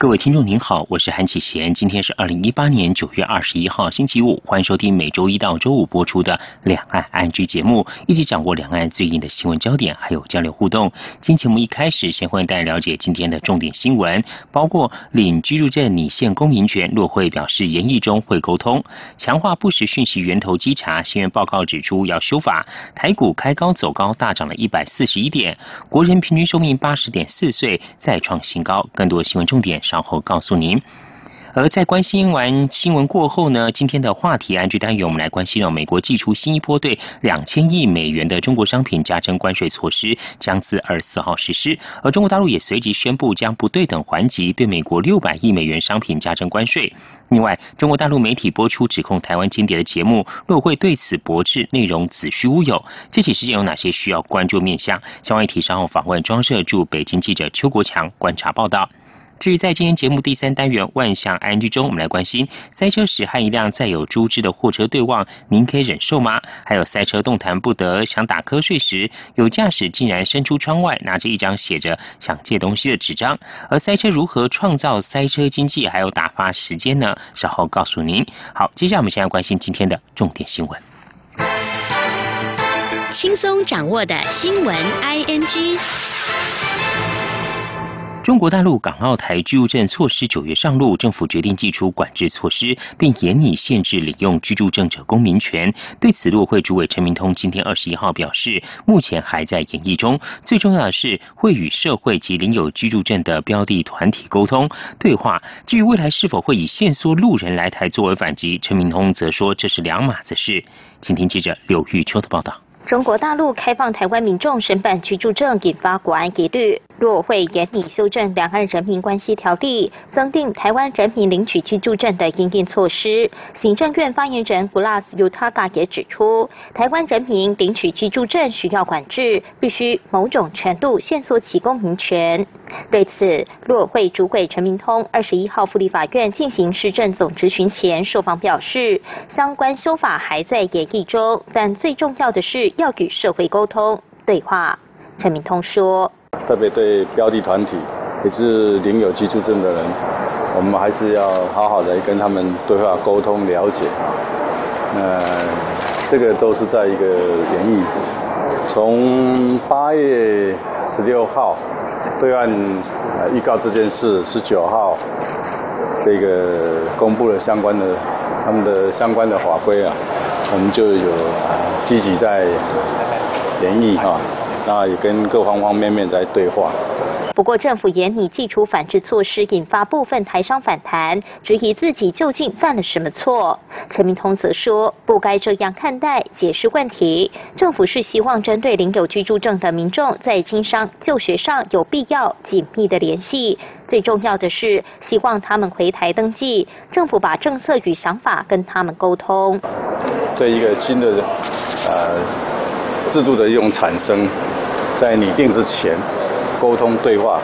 各位听众您好，我是韩启贤，今天是二零一八年九月二十一号星期五，欢迎收听每周一到周五播出的两岸安居节目，一起掌握两岸最近的新闻焦点，还有交流互动。今节目一开始，先欢迎大家了解今天的重点新闻，包括领居住证拟限公民权，落会表示研议中会沟通，强化不实讯息源头稽查，新闻报告指出要修法，台股开高走高，大涨了一百四十一点，国人平均寿命八十点四岁，再创新高。更多新闻重点。稍后告诉您。而在关心完新闻过后呢，今天的话题安居单元，我们来关心了美国寄出新一波对两千亿美元的中国商品加征关税措施，将自二十四号实施。而中国大陆也随即宣布将不对等还击对美国六百亿美元商品加征关税。另外，中国大陆媒体播出指控台湾间谍的节目，若会对此驳斥内容子虚乌有。这起事件有哪些需要关注面向？相关议题稍后访问装设驻北京记者邱国强观察报道。至于在今天节目第三单元万象 ING 中，我们来关心塞车时和一辆载有猪只的货车对望，您可以忍受吗？还有塞车动弹不得，想打瞌睡时，有驾驶竟然伸出窗外，拿着一张写着想借东西的纸张。而塞车如何创造塞车经济，还有打发时间呢？稍后告诉您。好，接下来我们现在关心今天的重点新闻，轻松掌握的新闻 I N G。中国大陆港澳台居住证措施九月上路，政府决定祭出管制措施，并严拟限制领用居住证者公民权。对此，陆会主委陈明通今天二十一号表示，目前还在演绎中，最重要的是会与社会及领有居住证的标的团体沟通对话。至于未来是否会以限缩路人来台作为反击，陈明通则说这是两码子事。请听记者刘玉秋的报道。中国大陆开放台湾民众申办居住证，引发国安疑虑。若会严拟修正《两岸人民关系条例》，增订台湾人民领取居住证的应应措施。行政院发言人 Glass Utaga 也指出，台湾人民领取居住证需要管制，必须某种程度限缩其公民权。对此，陆委会主委陈明通二十一号赴立法院进行市政总执询前受访表示，相关修法还在演绎中，但最重要的是。要与社会沟通对话，陈明通说：“特别对标的团体，也是领有居住证的人，我们还是要好好的跟他们对话沟通了解啊。那这个都是在一个演绎。从八月十六号对岸预告这件事，十九号这个公布了相关的他们的相关的法规啊。”我们就有积极在研议哈，那也跟各方方面面在对话。不过，政府严拟祭出反制措施，引发部分台商反弹，质疑自己究竟犯了什么错。陈明通则说，不该这样看待，解释问题。政府是希望针对领有居住证的民众，在经商、就学上有必要紧密的联系。最重要的是，希望他们回台登记，政府把政策与想法跟他们沟通。这一个新的呃制度的一种产生，在拟定之前，沟通对话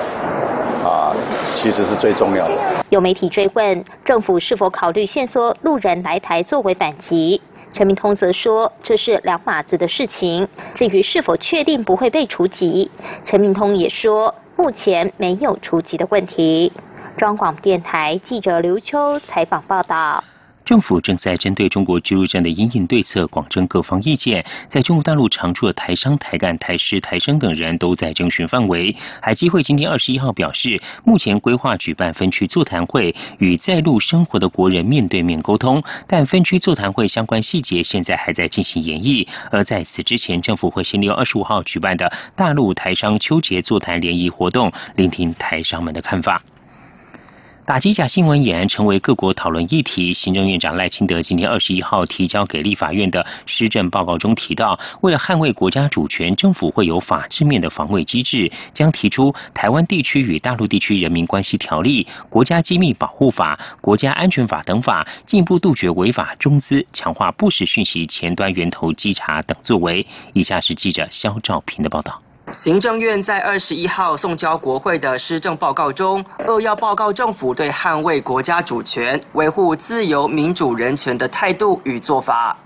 啊，其实是最重要的。有媒体追问政府是否考虑限缩路人来台作为反击，陈明通则说这是两码子的事情。至于是否确定不会被除籍，陈明通也说目前没有除籍的问题。中广电台记者刘秋采访报道。政府正在针对中国居住证的应对策广征各方意见，在中国大陆常住的台商、台干、台师、台生等人都在征询范围。海基会今天二十一号表示，目前规划举办分区座谈会，与在陆生活的国人面对面沟通，但分区座谈会相关细节现在还在进行研议。而在此之前，政府会先利用二十五号举办的大陆台商秋节座谈联谊活动，聆听台商们的看法。打击假新闻俨然成为各国讨论议题。行政院长赖清德今天二十一号提交给立法院的施政报告中提到，为了捍卫国家主权，政府会有法制面的防卫机制，将提出《台湾地区与大陆地区人民关系条例》《国家机密保护法》《国家安全法》等法，进一步杜绝违法中资，强化不实讯息前端源头稽查等作为。以下是记者肖兆平的报道。行政院在二十一号送交国会的施政报告中，扼要报告政府对捍卫国家主权、维护自由民主人权的态度与做法。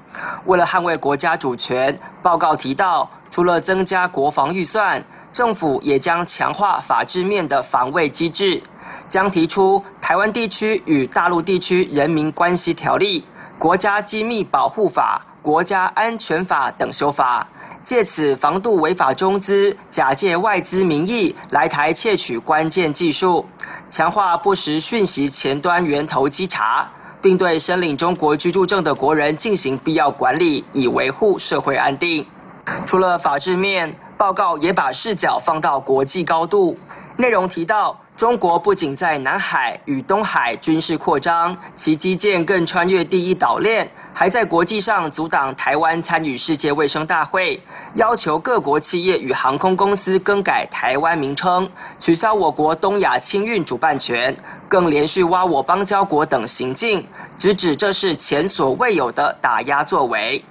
为了捍卫国家主权，报告提到，除了增加国防预算，政府也将强化法制面的防卫机制，将提出《台湾地区与大陆地区人民关系条例》、《国家机密保护法》、《国家安全法》等修法。借此防杜违法中资假借外资名义来台窃取关键技术，强化不实讯息前端源头稽查，并对申领中国居住证的国人进行必要管理，以维护社会安定。除了法制面，报告也把视角放到国际高度，内容提到。中国不仅在南海与东海军事扩张，其基建更穿越第一岛链，还在国际上阻挡台湾参与世界卫生大会，要求各国企业与航空公司更改台湾名称，取消我国东亚轻运主办权，更连续挖我邦交国等行径，直指这是前所未有的打压作为。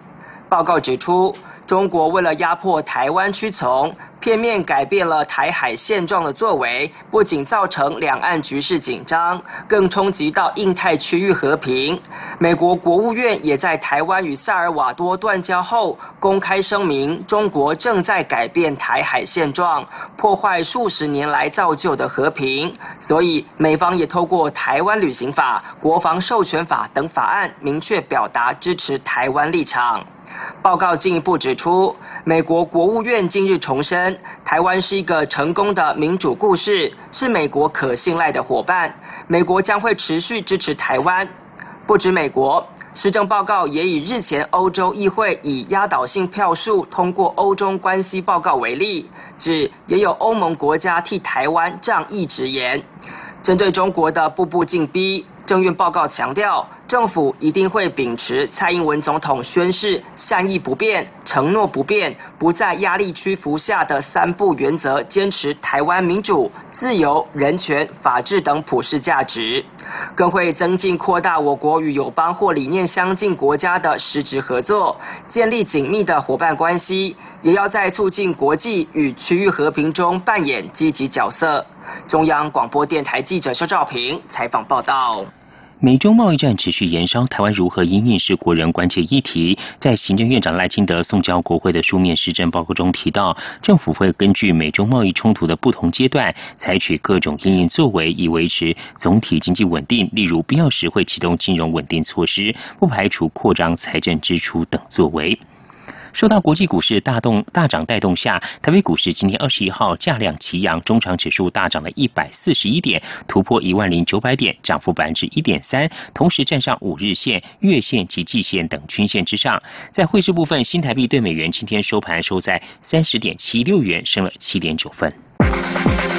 报告指出，中国为了压迫台湾屈从。片面改变了台海现状的作为，不仅造成两岸局势紧张，更冲击到印太区域和平。美国国务院也在台湾与萨尔瓦多断交后，公开声明，中国正在改变台海现状，破坏数十年来造就的和平。所以，美方也透过《台湾旅行法》《国防授权法》等法案，明确表达支持台湾立场。报告进一步指出，美国国务院近日重申，台湾是一个成功的民主故事，是美国可信赖的伙伴。美国将会持续支持台湾。不止美国，施政报告也以日前欧洲议会以压倒性票数通过欧中关系报告为例，指也有欧盟国家替台湾仗义直言，针对中国的步步进逼。政院报告强调，政府一定会秉持蔡英文总统宣誓善意不变、承诺不变、不在压力屈服下的三不原则，坚持台湾民主、自由、人权、法治等普世价值，更会增进扩大我国与友邦或理念相近国家的实质合作，建立紧密的伙伴关系，也要在促进国际与区域和平中扮演积极角色。中央广播电台记者肖兆平采访报道。美中贸易战持续延烧，台湾如何应应是国人关切议题。在行政院长赖清德送交国会的书面施政报告中提到，政府会根据美中贸易冲突的不同阶段，采取各种应应作为，以维持总体经济稳定。例如，必要时会启动金融稳定措施，不排除扩张财政支出等作为。受到国际股市大动大涨带动下，台北股市今天二十一号价量齐扬，中长指数大涨了一百四十一点，突破一万零九百点，涨幅百分之一点三，同时站上五日线、月线及季线等均线之上。在汇市部分，新台币对美元今天收盘收在三十点七六元，升了七点九分。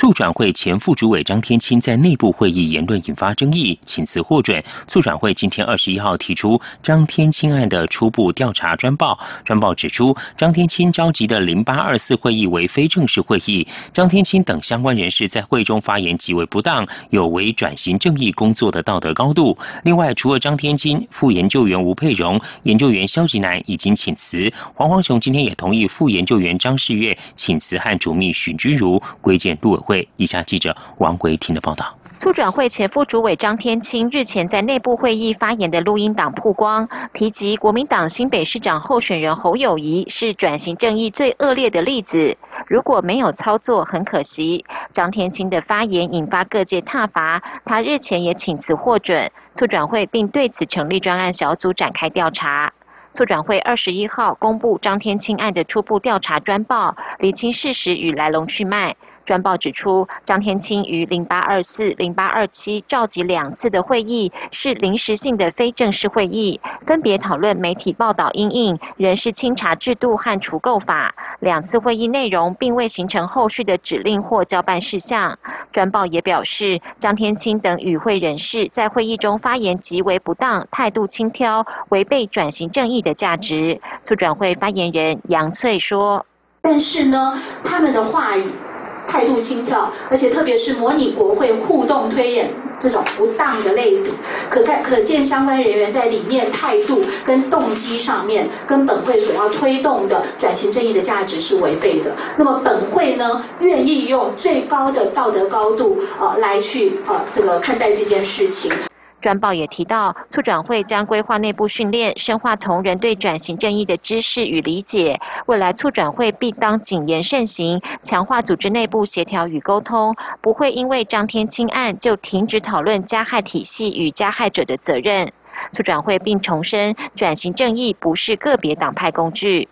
促转会前副主委张天青在内部会议言论引发争议，请辞获准。促转会今天二十一号提出张天青案的初步调查专报。专报指出，张天青召集的零八二四会议为非正式会议，张天青等相关人士在会中发言极为不当，有违转型正义工作的道德高度。另外，除了张天青，副研究员吴佩荣、研究员肖吉南已经请辞。黄黄雄今天也同意副研究员张世月请辞和主秘许君如归建陆委。会，以下记者王维婷的报道。促转会前副主委张天青日前在内部会议发言的录音档曝光，提及国民党新北市长候选人侯友谊是转型正义最恶劣的例子，如果没有操作，很可惜。张天青的发言引发各界挞伐，他日前也请辞获准，促转会并对此成立专案小组展开调查。促转会二十一号公布张天青案的初步调查专报，厘清事实与来龙去脉。专报指出，张天青于零八二四、零八二七召集两次的会议是临时性的非正式会议，分别讨论媒体报道因应人事清查制度和除垢法。两次会议内容并未形成后续的指令或交办事项。专报也表示，张天青等与会人士在会议中发言极为不当，态度轻佻，违背转型正义的价值。促转会发言人杨翠说：“但是呢，他们的话语。”态度轻佻，而且特别是模拟国会互动推演这种不当的类比，可看可见相关人员在理念、态度跟动机上面，跟本会所要推动的转型正义的价值是违背的。那么本会呢，愿意用最高的道德高度呃来去呃这个看待这件事情。专报也提到，促转会将规划内部训练，深化同仁对转型正义的知识与理解。未来促转会必当谨言慎行，强化组织内部协调与沟通，不会因为张天清案就停止讨论加害体系与加害者的责任。促转会并重申，转型正义不是个别党派工具。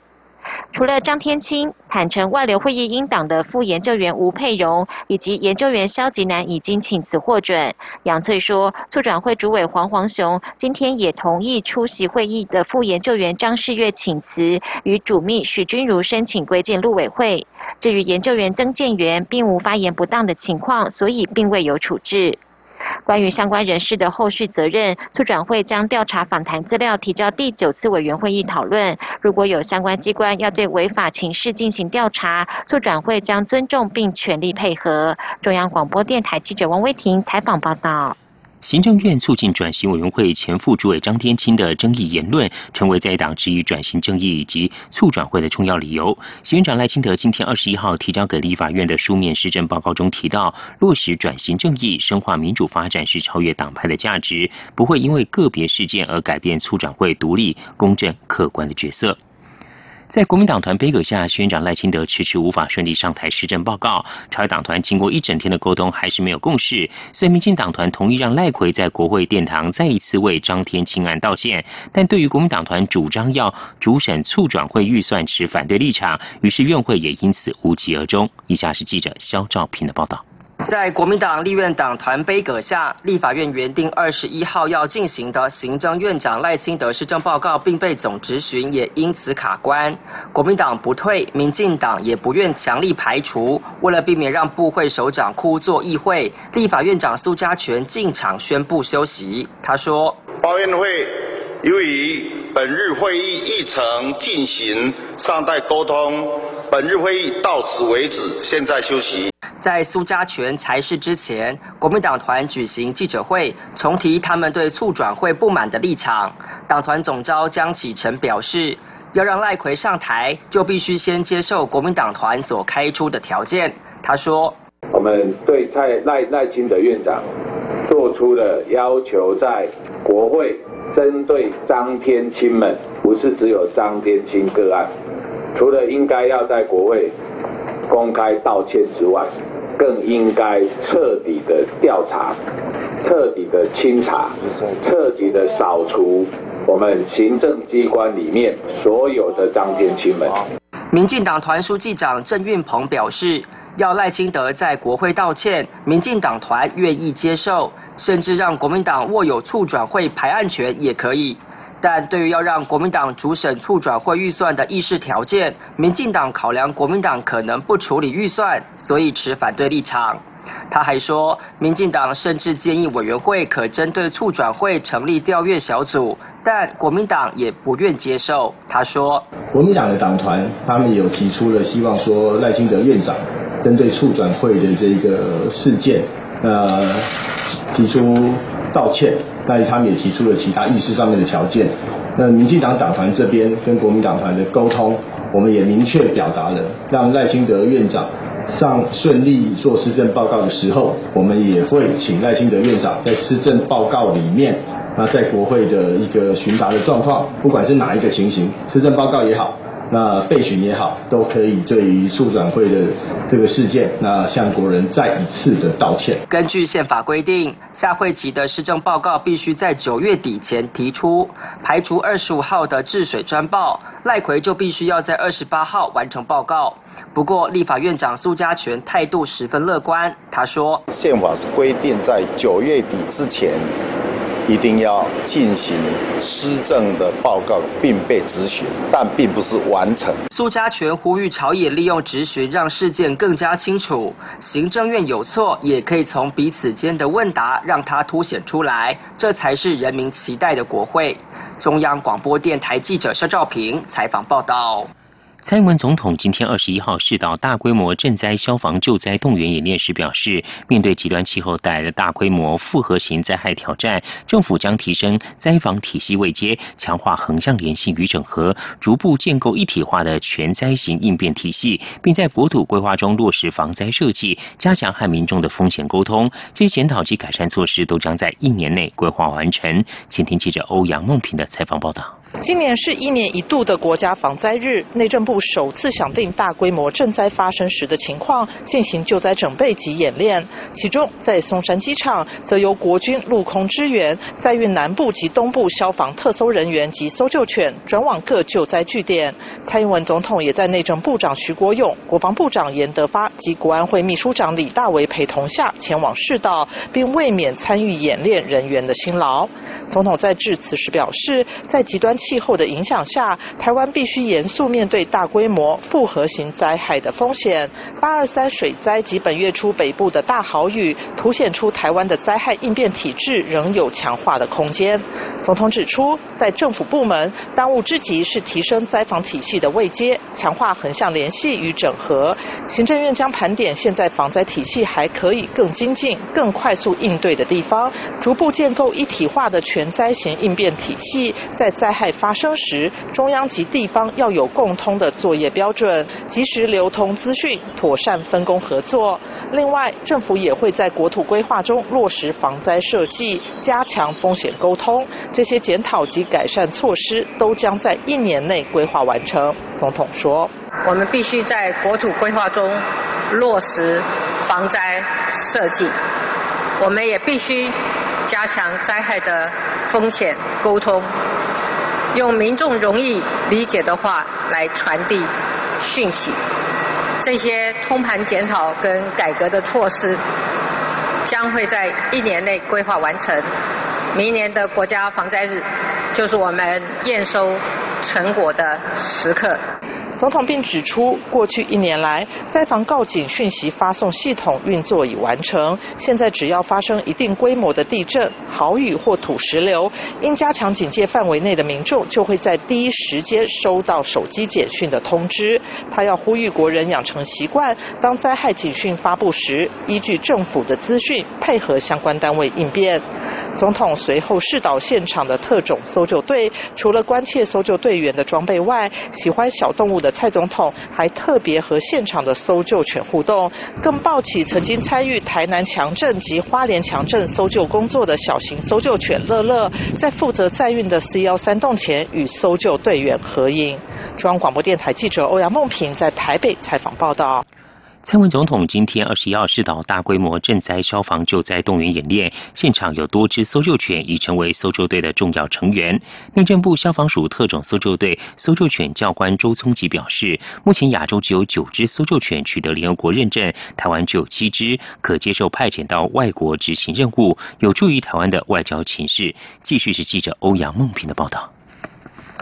除了张天青坦承外流会议英党的副研究员吴佩荣以及研究员肖吉南已经请辞获准，杨翠说，促转会主委黄黄雄今天也同意出席会议的副研究员张世月请辞，与主秘许君如申请归进陆委会。至于研究员曾建元并无发言不当的情况，所以并未有处置。关于相关人士的后续责任，促转会将调查访谈资料提交第九次委员会议讨论。如果有相关机关要对违法情事进行调查，促转会将尊重并全力配合。中央广播电台记者王威婷采访报道。行政院促进转型委员会前副主委张天青的争议言论，成为在党质疑转型正义以及促转会的重要理由。行政长赖清德今天二十一号提交给立法院的书面施政报告中提到，落实转型正义、深化民主发展是超越党派的价值，不会因为个别事件而改变促转会独立、公正、客观的角色。在国民党团杯葛下，宣长赖清德迟迟无法顺利上台施政报告。朝野党团经过一整天的沟通，还是没有共识。虽然民进党团同意让赖奎在国会殿堂再一次为张天清案道歉，但对于国民党团主张要主审促转会预算持反对立场，于是院会也因此无疾而终。以下是记者肖兆平的报道。在国民党立院党团杯阁下，立法院原定二十一号要进行的行政院长赖清德施政报告，并被总执询也因此卡关。国民党不退，民进党也不愿强力排除。为了避免让部会首长枯坐议会，立法院长苏家全进场宣布休息。他说：报院会由于本日会议议程进行，尚待沟通，本日会议到此为止，现在休息。在苏家全才是之前，国民党团举行记者会，重提他们对促转会不满的立场。党团总召江启臣表示，要让赖奎上台，就必须先接受国民党团所开出的条件。他说：“我们对蔡赖赖清德院长做出了要求，在国会针对张天青们，不是只有张天青个案，除了应该要在国会公开道歉之外。”更应该彻底的调查，彻底的清查，彻底的扫除我们行政机关里面所有的张天清们。民进党团书记长郑运鹏表示，要赖清德在国会道歉，民进党团愿意接受，甚至让国民党握有促转会排案权也可以。但对于要让国民党主审促转会预算的议事条件，民进党考量国民党可能不处理预算，所以持反对立场。他还说，民进党甚至建议委员会可针对促转会成立调阅小组，但国民党也不愿接受。他说，国民党的党团他们有提出了希望说赖清德院长针对促转会的这个事件，呃，提出道歉。但是他们也提出了其他议事上面的条件。那民进党党团这边跟国民党团的沟通，我们也明确表达了，让赖清德院长上顺利做施政报告的时候，我们也会请赖清德院长在施政报告里面，那在国会的一个询答的状况，不管是哪一个情形，施政报告也好。那备询也好，都可以对于促转会的这个事件，那向国人再一次的道歉。根据宪法规定，下会期的施政报告必须在九月底前提出，排除二十五号的治水专报，赖奎就必须要在二十八号完成报告。不过，立法院长苏家全态度十分乐观，他说：宪法是规定在九月底之前。一定要进行施政的报告，并被质询，但并不是完成。苏家全呼吁朝野利用质询，让事件更加清楚。行政院有错，也可以从彼此间的问答让它凸显出来，这才是人民期待的国会。中央广播电台记者肖兆平采访报道。蔡英文总统今天二十一号视导大规模赈灾消防救灾动员演练时表示，面对极端气候带来的大规模复合型灾害挑战，政府将提升灾防体系位阶，强化横向联系与整合，逐步建构一体化的全灾型应变体系，并在国土规划中落实防灾设计，加强和民众的风险沟通。这些检讨及改善措施都将在一年内规划完成。请听记者欧阳梦平的采访报道。今年是一年一度的国家防灾日，内政部首次响定大规模赈灾发生时的情况进行救灾准备及演练。其中，在松山机场，则由国军陆空支援，载运南部及东部消防特搜人员及搜救犬，转往各救灾据点。蔡英文总统也在内政部长徐国勇、国防部长严德发及国安会秘书长李大为陪同下前往试导，并未免参与演练人员的辛劳。总统在致辞时表示，在极端气候的影响下，台湾必须严肃面对大规模复合型灾害的风险。八二三水灾及本月初北部的大豪雨，凸显出台湾的灾害应变体制仍有强化的空间。总统指出，在政府部门，当务之急是提升灾防体系的位阶，强化横向联系与整合。行政院将盘点现在防灾体系还可以更精进、更快速应对的地方，逐步建构一体化的全灾型应变体系，在灾害发生时，中央及地方要有共通的作业标准，及时流通资讯，妥善分工合作。另外，政府也会在国土规划中落实防灾设计，加强风险沟通。这些检讨及改善措施都将在一年内规划完成。总统说：“我们必须在国土规划中落实防灾设计，我们也必须加强灾害的风险沟通。”用民众容易理解的话来传递讯息，这些通盘检讨跟改革的措施将会在一年内规划完成。明年的国家防灾日就是我们验收成果的时刻。总统并指出，过去一年来，灾防告警讯息发送系统运作已完成。现在只要发生一定规模的地震、豪雨或土石流，应加强警戒范围内的民众就会在第一时间收到手机简讯的通知。他要呼吁国人养成习惯，当灾害警讯发布时，依据政府的资讯，配合相关单位应变。总统随后视导现场的特种搜救队，除了关切搜救队员的装备外，喜欢小动物的。蔡总统还特别和现场的搜救犬互动，更抱起曾经参与台南强震及花莲强震搜救工作的小型搜救犬乐乐，在负责载运的 C 幺三洞前与搜救队员合影。中央广播电台记者欧阳梦平在台北采访报道。蔡文总统今天二十一号视导大规模赈灾消防救灾动员演练，现场有多支搜救犬已成为搜救队的重要成员。内政部消防署特种搜救队搜救犬教官周聪吉表示，目前亚洲只有九只搜救犬取得联合国认证，台湾只有七只，可接受派遣到外国执行任务，有助于台湾的外交情势。继续是记者欧阳梦平的报道。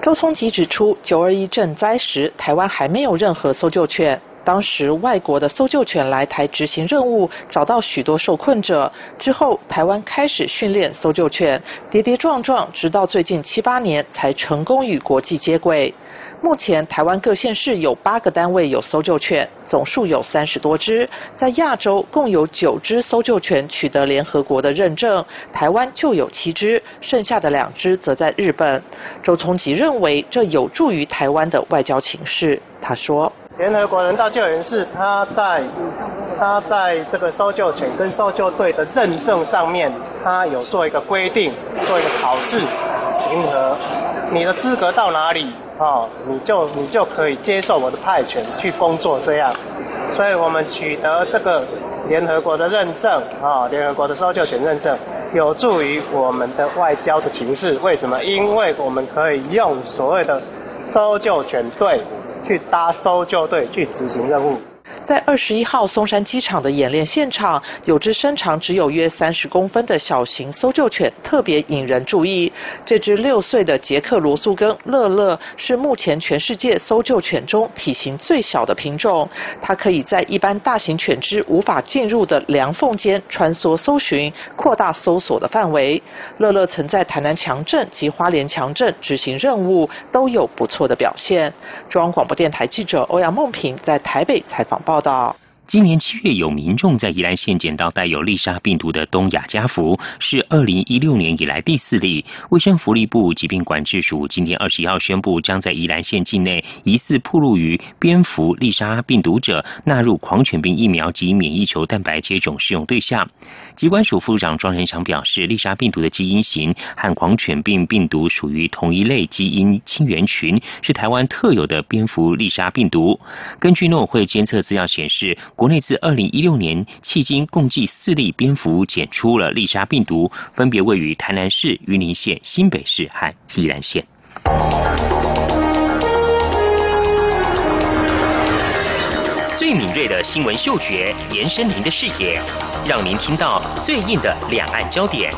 周聪吉指出，九二一赈灾时，台湾还没有任何搜救犬。当时外国的搜救犬来台执行任务，找到许多受困者。之后，台湾开始训练搜救犬，跌跌撞撞，直到最近七八年才成功与国际接轨。目前，台湾各县市有八个单位有搜救犬，总数有三十多只。在亚洲，共有九只搜救犬取得联合国的认证，台湾就有七只，剩下的两只则在日本。周聪吉认为，这有助于台湾的外交情势。他说。联合国人道救援是他在他在这个搜救犬跟搜救队的认证上面，他有做一个规定，做一个考试评核，你的资格到哪里啊，你就你就可以接受我的派遣去工作这样。所以我们取得这个联合国的认证啊，联合国的搜救犬认证，有助于我们的外交的情势。为什么？因为我们可以用所谓的搜救犬队。去搭搜救队去执行任务。在二十一号松山机场的演练现场，有只身长只有约三十公分的小型搜救犬特别引人注意。这只六岁的捷克罗素根乐乐是目前全世界搜救犬中体型最小的品种，它可以在一般大型犬只无法进入的梁缝间穿梭搜寻，扩大搜索的范围。乐乐曾在台南强镇及花莲强镇执行任务，都有不错的表现。中央广播电台记者欧阳梦平在台北采访报道。今年七月，有民众在宜兰县捡到带有丽莎病毒的东亚家福，是二零一六年以来第四例。卫生福利部疾病管制署今天二十一号宣布，将在宜兰县境内疑似暴露于蝙蝠丽莎病毒者纳入狂犬病疫苗及免疫球蛋白接种适用对象。机关署副长庄仁祥表示，丽莎病毒的基因型和狂犬病病毒属于同一类基因亲缘群，是台湾特有的蝙蝠丽莎病毒。根据农委会监测资料显示。国内自二零一六年迄今共计四例蝙蝠检出了丽莎病毒，分别位于台南市、云林县、新北市和宜兰县。的新闻嗅觉，延伸您的视野，让您听到最硬的两岸焦点。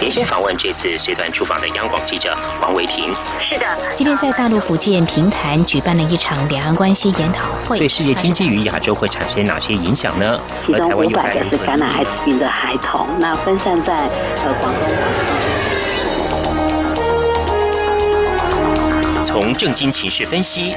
连线访问这次随团出访的央广记者王维婷。是的，今天在大陆福建平潭举办了一场两岸关系研讨会。对世界经济与亚洲会产生哪些影响呢？其中五百个是感染艾滋病的孩童，那分散在呃广东。从正经情势分析。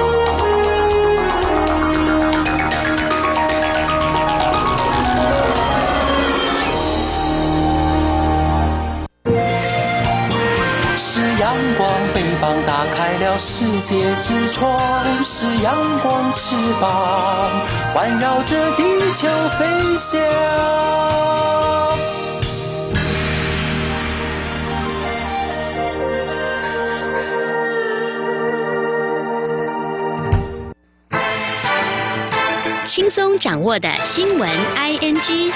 开了世界之窗，是阳光翅膀，环绕着地球飞翔。轻松掌握的新闻 I N G。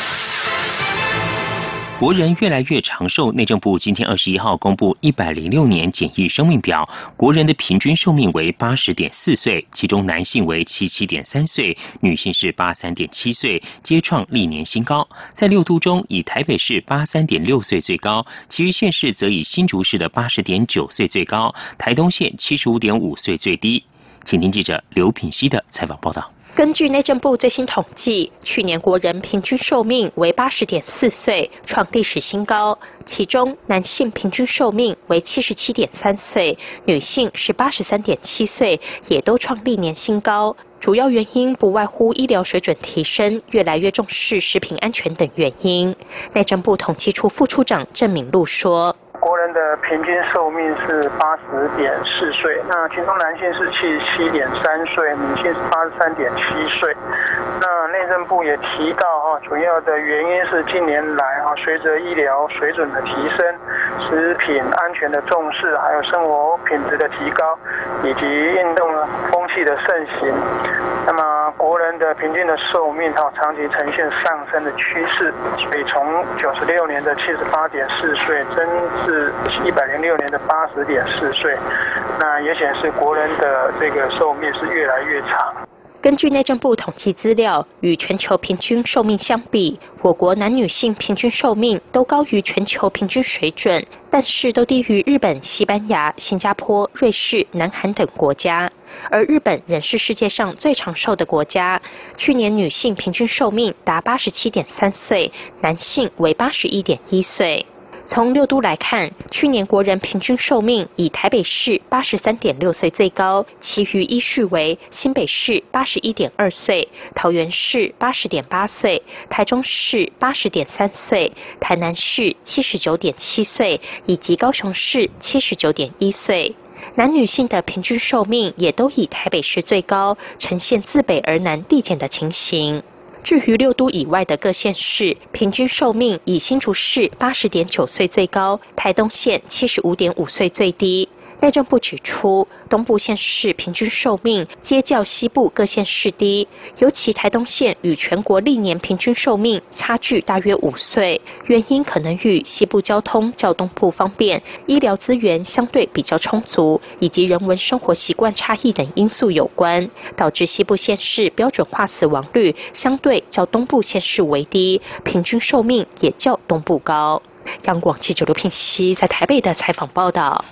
国人越来越长寿。内政部今天二十一号公布一百零六年检疫生命表，国人的平均寿命为八十点四岁，其中男性为七七点三岁，女性是八三点七岁，皆创历年新高。在六都中，以台北市八三点六岁最高，其余县市则以新竹市的八十点九岁最高，台东县七十五点五岁最低。请听记者刘品熙的采访报道。根据内政部最新统计，去年国人平均寿命为八十点四岁，创历史新高。其中，男性平均寿命为七十七点三岁，女性是八十三点七岁，也都创历年新高。主要原因不外乎医疗水准提升、越来越重视食品安全等原因。内政部统计处副处长郑敏露说。国人的平均寿命是八十点四岁，那其中男性是七十七点三岁，女性是八十三点七岁。那内政部也提到哈，主要的原因是近年来哈，随着医疗水准的提升、食品安全的重视，还有生活品质的提高，以及运动风气的盛行，那么国人的平均的寿命哈，长期呈现上升的趋势，所以从九十六年的七十八点四岁增至。一百零六年的八十点四岁，那也显示国人的这个寿命是越来越长。根据内政部统计资料，与全球平均寿命相比，我国男女性平均寿命都高于全球平均水准，但是都低于日本、西班牙、新加坡、瑞士、南韩等国家。而日本仍是世界上最长寿的国家，去年女性平均寿命达八十七点三岁，男性为八十一点一岁。从六都来看，去年国人平均寿命以台北市八十三点六岁最高，其余依序为新北市八十一点二岁、桃园市八十点八岁、台中市八十点三岁、台南市七十九点七岁以及高雄市七十九点一岁。男女性的平均寿命也都以台北市最高，呈现自北而南递减的情形。至于六都以外的各县市，平均寿命以新竹市八十点九岁最高，台东县七十五点五岁最低。内政部指出，东部县市平均寿命皆较西部各县市低，尤其台东县与全国历年平均寿命差距大约五岁，原因可能与西部交通较东部方便、医疗资源相对比较充足，以及人文生活习惯差异等因素有关，导致西部县市标准化死亡率相对较东部县市为低，平均寿命也较东部高。央广记者刘聘熙在台北的采访报道。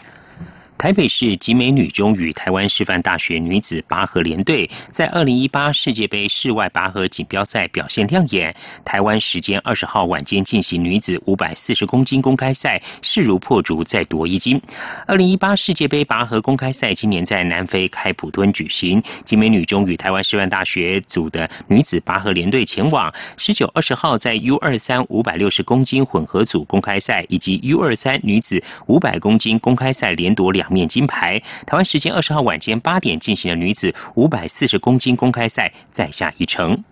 台北市集美女中与台湾师范大学女子拔河联队在二零一八世界杯室外拔河锦标赛表现亮眼。台湾时间二十号晚间进行女子五百四十公斤公开赛，势如破竹，再夺一金。二零一八世界杯拔河公开赛今年在南非开普敦举行，集美女中与台湾师范大学组的女子拔河联队前往。十九、二十号在 U 二三五百六十公斤混合组公开赛以及 U 二三女子五百公斤公开赛连夺两。面金牌。台湾时间二十号晚间八点进行的女子五百四十公斤公开赛再下一城。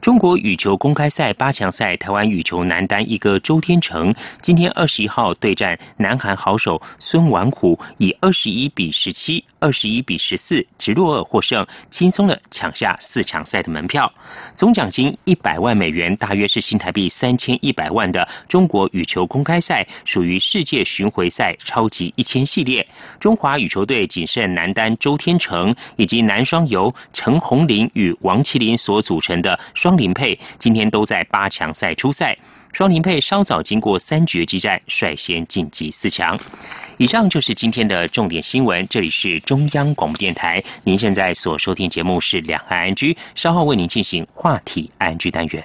中国羽球公开赛八强赛，台湾羽球男单一哥周天成今天二十一号对战南韩好手孙婉虎，以二十一比十七、二十一比十四直落二获胜，轻松的抢下四强赛的门票。总奖金一百万美元，大约是新台币三千一百万的中国羽球公开赛，属于世界巡回赛超级一千系列。中华羽球队仅剩男单周天成以及男双由陈红林与王麒麟所组成的。双林配今天都在八强赛出赛，双林配稍早经过三局激战，率先晋级四强。以上就是今天的重点新闻，这里是中央广播电台，您现在所收听节目是两岸安居，稍后为您进行话题安居单元。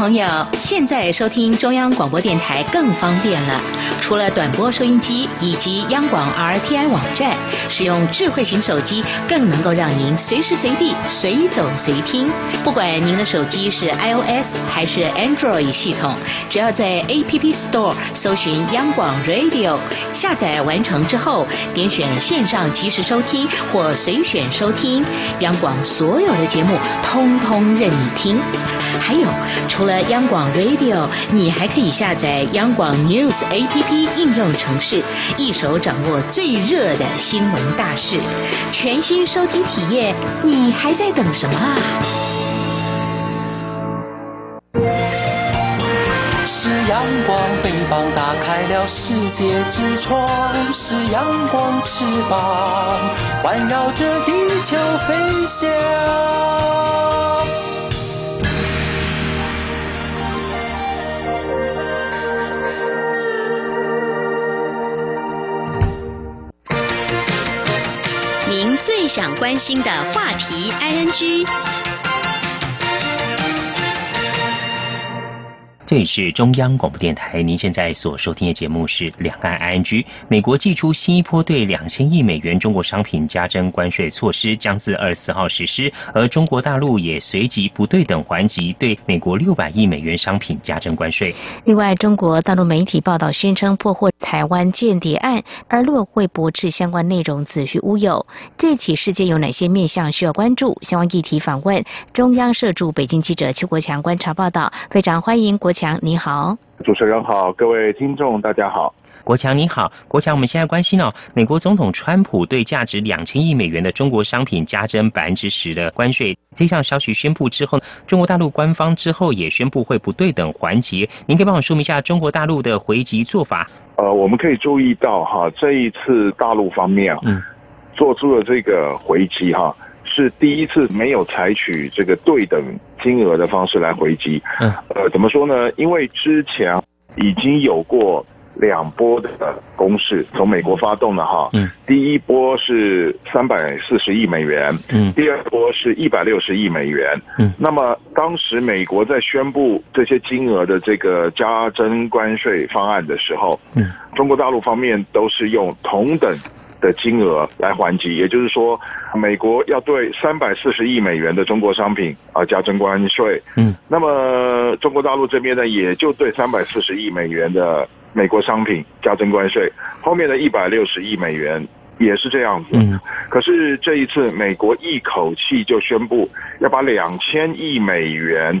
朋友，现在收听中央广播电台更方便了。除了短波收音机以及央广 RTI 网站，使用智慧型手机更能够让您随时随地随走随听。不管您的手机是 iOS 还是 Android 系统，只要在 App Store 搜寻央广 Radio，下载完成之后，点选线上即时收听或随选收听，央广所有的节目通通任你听。还有，除了央广 Radio，你还可以下载央广 News APP 应用程式，一手掌握最热的新闻大事，全新收听体验，你还在等什么啊？是阳光，北方打开了世界之窗；是阳光，翅膀环绕着地球飞翔。想关心的话题，I N G。这里是中央广播电台，您现在所收听的节目是《两岸 I N G》。美国寄出新一波对两千亿美元中国商品加征关税措施，将自二十四号实施，而中国大陆也随即不对等还击，对美国六百亿美元商品加征关税。另外，中国大陆媒体报道宣称破获台湾间谍案，而陆委会驳斥相关内容子虚乌有。这起事件有哪些面向需要关注？相关议题访问中央社驻北京记者邱国强观察报道。非常欢迎国。强，你好。主持人好，各位听众大家好。国强你好，国强，我们现在关心哦，美国总统川普对价值两千亿美元的中国商品加征百分之十的关税，这项消息宣布之后，中国大陆官方之后也宣布会不对等环节。您可以帮我说明一下中国大陆的回击做法？呃，我们可以注意到哈，这一次大陆方面嗯，做出了这个回击哈，是第一次没有采取这个对等金额的方式来回击。嗯，呃，怎么说呢？因为之前已经有过。两波的攻势从美国发动的哈，嗯，第一波是三百四十亿美元，嗯，第二波是一百六十亿美元，嗯，那么当时美国在宣布这些金额的这个加征关税方案的时候，嗯，中国大陆方面都是用同等的金额来还击，也就是说，美国要对三百四十亿美元的中国商品啊加征关税，嗯，那么中国大陆这边呢，也就对三百四十亿美元的。美国商品加征关税，后面的一百六十亿美元也是这样子。嗯，可是这一次美国一口气就宣布要把两千亿美元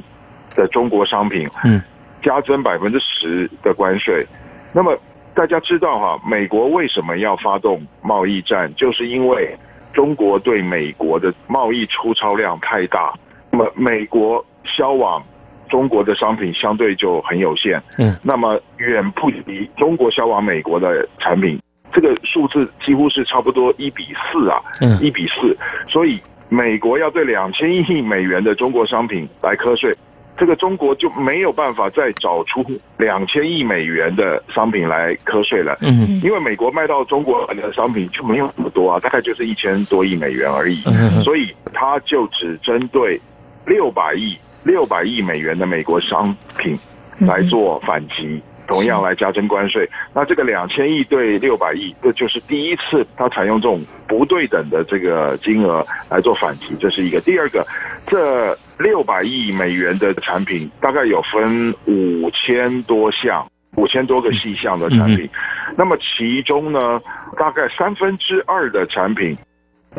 的中国商品，嗯，加征百分之十的关税。那么大家知道哈，美国为什么要发动贸易战？就是因为中国对美国的贸易出超量太大，那么美国销往。中国的商品相对就很有限，嗯，那么远不及中国销往美国的产品，这个数字几乎是差不多一比四啊，嗯，一比四，所以美国要对两千亿美元的中国商品来瞌税，这个中国就没有办法再找出两千亿美元的商品来瞌税了，嗯，因为美国卖到中国的商品就没有那么多啊，大概就是一千多亿美元而已，嗯，所以它就只针对六百亿。六百亿美元的美国商品来做反击，同样来加征关税。那这个两千亿对六百亿，这就是第一次它采用这种不对等的这个金额来做反击，这是一个。第二个，这六百亿美元的产品大概有分五千多项、五千多个细项的产品。那么其中呢，大概三分之二的产品，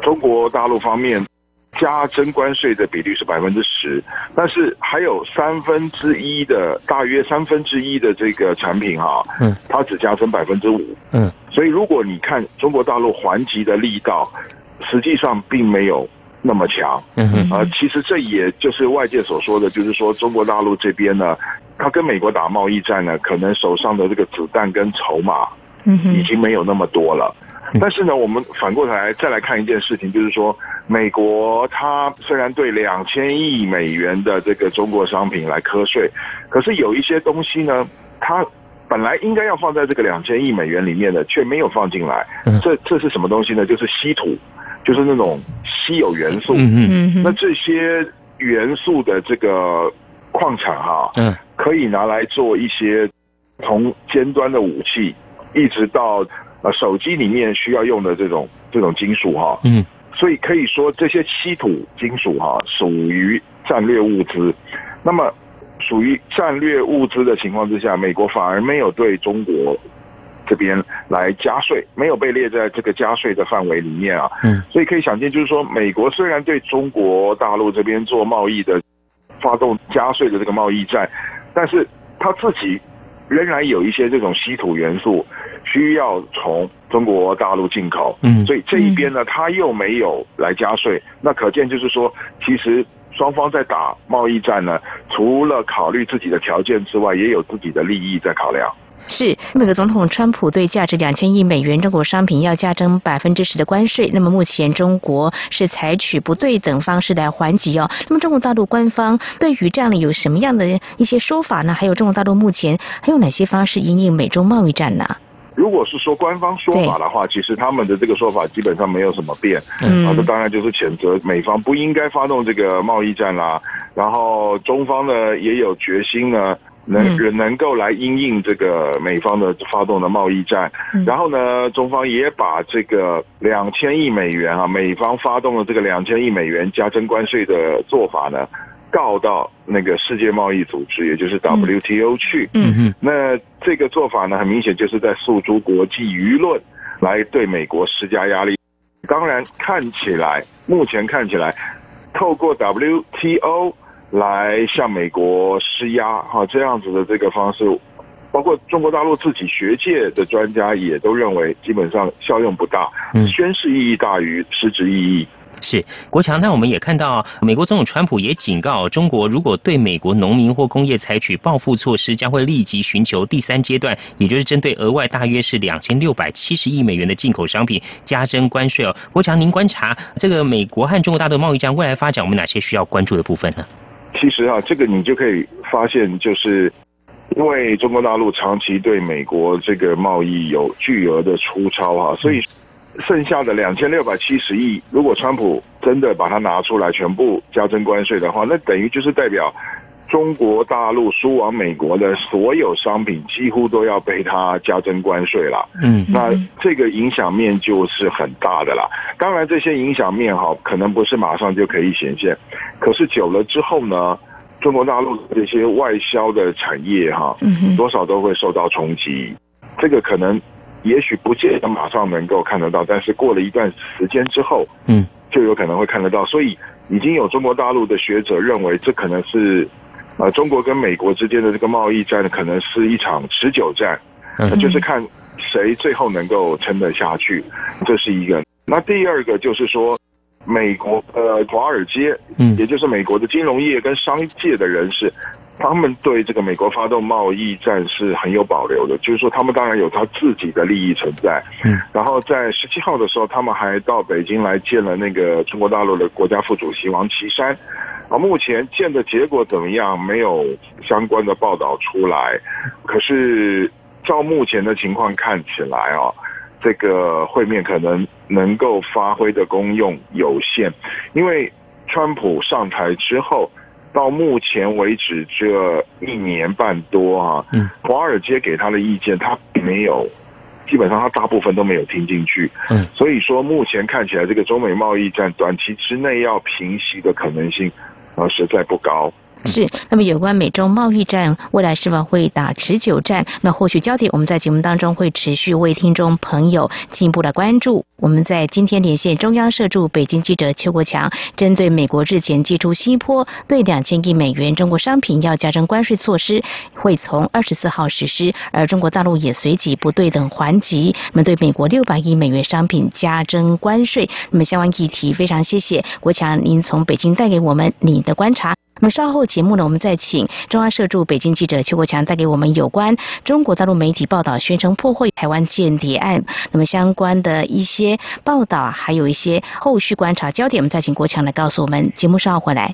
中国大陆方面。加征关税的比率是百分之十，但是还有三分之一的，大约三分之一的这个产品哈，嗯，它只加征百分之五，嗯，所以如果你看中国大陆还击的力道，实际上并没有那么强，嗯哼，啊，其实这也就是外界所说的，就是说中国大陆这边呢，他跟美国打贸易战呢，可能手上的这个子弹跟筹码，嗯哼，已经没有那么多了。但是呢，我们反过头来再来看一件事情，就是说，美国它虽然对两千亿美元的这个中国商品来瞌税，可是有一些东西呢，它本来应该要放在这个两千亿美元里面的，却没有放进来。这这是什么东西呢？就是稀土，就是那种稀有元素。嗯嗯那这些元素的这个矿产哈，嗯可以拿来做一些从尖端的武器，一直到。呃，手机里面需要用的这种这种金属哈，嗯，所以可以说这些稀土金属哈属于战略物资。那么属于战略物资的情况之下，美国反而没有对中国这边来加税，没有被列在这个加税的范围里面啊。嗯，所以可以想见，就是说美国虽然对中国大陆这边做贸易的发动加税的这个贸易战，但是他自己仍然有一些这种稀土元素。需要从中国大陆进口，嗯，所以这一边呢，他又没有来加税，那可见就是说，其实双方在打贸易战呢，除了考虑自己的条件之外，也有自己的利益在考量。是，美国总统川普对价值两千亿美元中国商品要加征百分之十的关税，那么目前中国是采取不对等方式来还击哦。那么中国大陆官方对于这样的有什么样的一些说法呢？还有中国大陆目前还有哪些方式引领美中贸易战呢？如果是说官方说法的话，其实他们的这个说法基本上没有什么变。嗯，啊，这当然就是谴责美方不应该发动这个贸易战啦。然后中方呢也有决心呢，能能够来应应这个美方的发动的贸易战。然后呢，中方也把这个两千亿美元啊，美方发动的这个两千亿美元加征关税的做法呢。告到那个世界贸易组织，也就是 WTO 去。嗯嗯。那这个做法呢，很明显就是在诉诸国际舆论，来对美国施加压力。当然，看起来目前看起来，透过 WTO 来向美国施压，哈，这样子的这个方式，包括中国大陆自己学界的专家也都认为，基本上效用不大，宣示意义大于实质意义。是国强，那我们也看到，美国总统川普也警告中国，如果对美国农民或工业采取报复措施，将会立即寻求第三阶段，也就是针对额外大约是两千六百七十亿美元的进口商品加征关税哦。国强，您观察这个美国和中国大陆贸易战未来发展，我们哪些需要关注的部分呢？其实啊，这个你就可以发现，就是因为中国大陆长期对美国这个贸易有巨额的出超啊，所以。剩下的两千六百七十亿，如果川普真的把它拿出来全部加征关税的话，那等于就是代表中国大陆输往美国的所有商品几乎都要被他加征关税了。嗯，那这个影响面就是很大的啦。当然，这些影响面哈，可能不是马上就可以显现，可是久了之后呢，中国大陆这些外销的产业哈，多少都会受到冲击。这个可能。也许不见得马上能够看得到，但是过了一段时间之后，嗯，就有可能会看得到。所以已经有中国大陆的学者认为，这可能是，呃，中国跟美国之间的这个贸易战可能是一场持久战，嗯，就是看谁最后能够撑得下去，这是一个。那第二个就是说，美国呃华尔街，嗯，也就是美国的金融业跟商界的人士。他们对这个美国发动贸易战是很有保留的，就是说他们当然有他自己的利益存在。嗯，然后在十七号的时候，他们还到北京来见了那个中国大陆的国家副主席王岐山。啊，目前见的结果怎么样？没有相关的报道出来。可是照目前的情况看起来啊，这个会面可能能够发挥的功用有限，因为川普上台之后。到目前为止这一年半多啊，华尔街给他的意见，他没有，基本上他大部分都没有听进去。嗯，所以说目前看起来，这个中美贸易战短期之内要平息的可能性，呃，实在不高。是，那么有关美中贸易战未来是否会打持久战？那或许焦点我们在节目当中会持续为听众朋友进一步的关注。我们在今天连线中央社驻北京记者邱国强，针对美国日前寄出新坡对两千亿美元中国商品要加征关税措施，会从二十四号实施，而中国大陆也随即不对等还击，那么对美国六百亿美元商品加征关税。那么相关议题，非常谢谢国强您从北京带给我们你的观察。那么稍后节目呢，我们再请中央社驻北京记者邱国强带给我们有关中国大陆媒体报道宣称破获台湾间谍案，那么相关的一些报道，还有一些后续观察焦点，我们再请国强来告诉我们。节目稍后回来。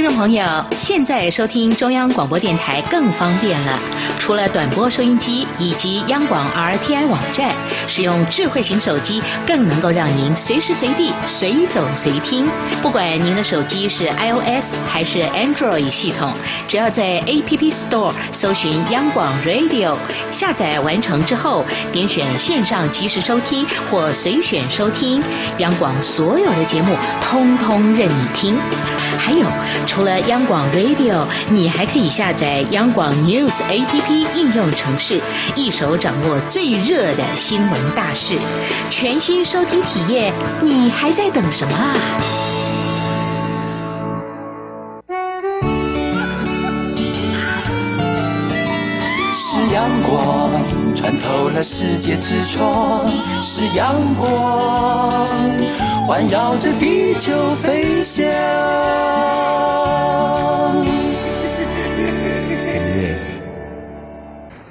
听众朋友，现在收听中央广播电台更方便了。除了短波收音机以及央广 RTI 网站，使用智慧型手机更能够让您随时随地、随走随听。不管您的手机是 iOS 还是 Android 系统，只要在 App Store 搜寻央广 Radio，下载完成之后，点选线上即时收听或随选收听，央广所有的节目通通任你听。还有。除了央广 Radio，你还可以下载央广 News APP 应用程式，一手掌握最热的新闻大事，全新收听体验，你还在等什么啊？阳光。穿透了世界之窗，是阳光环绕着地球飞翔。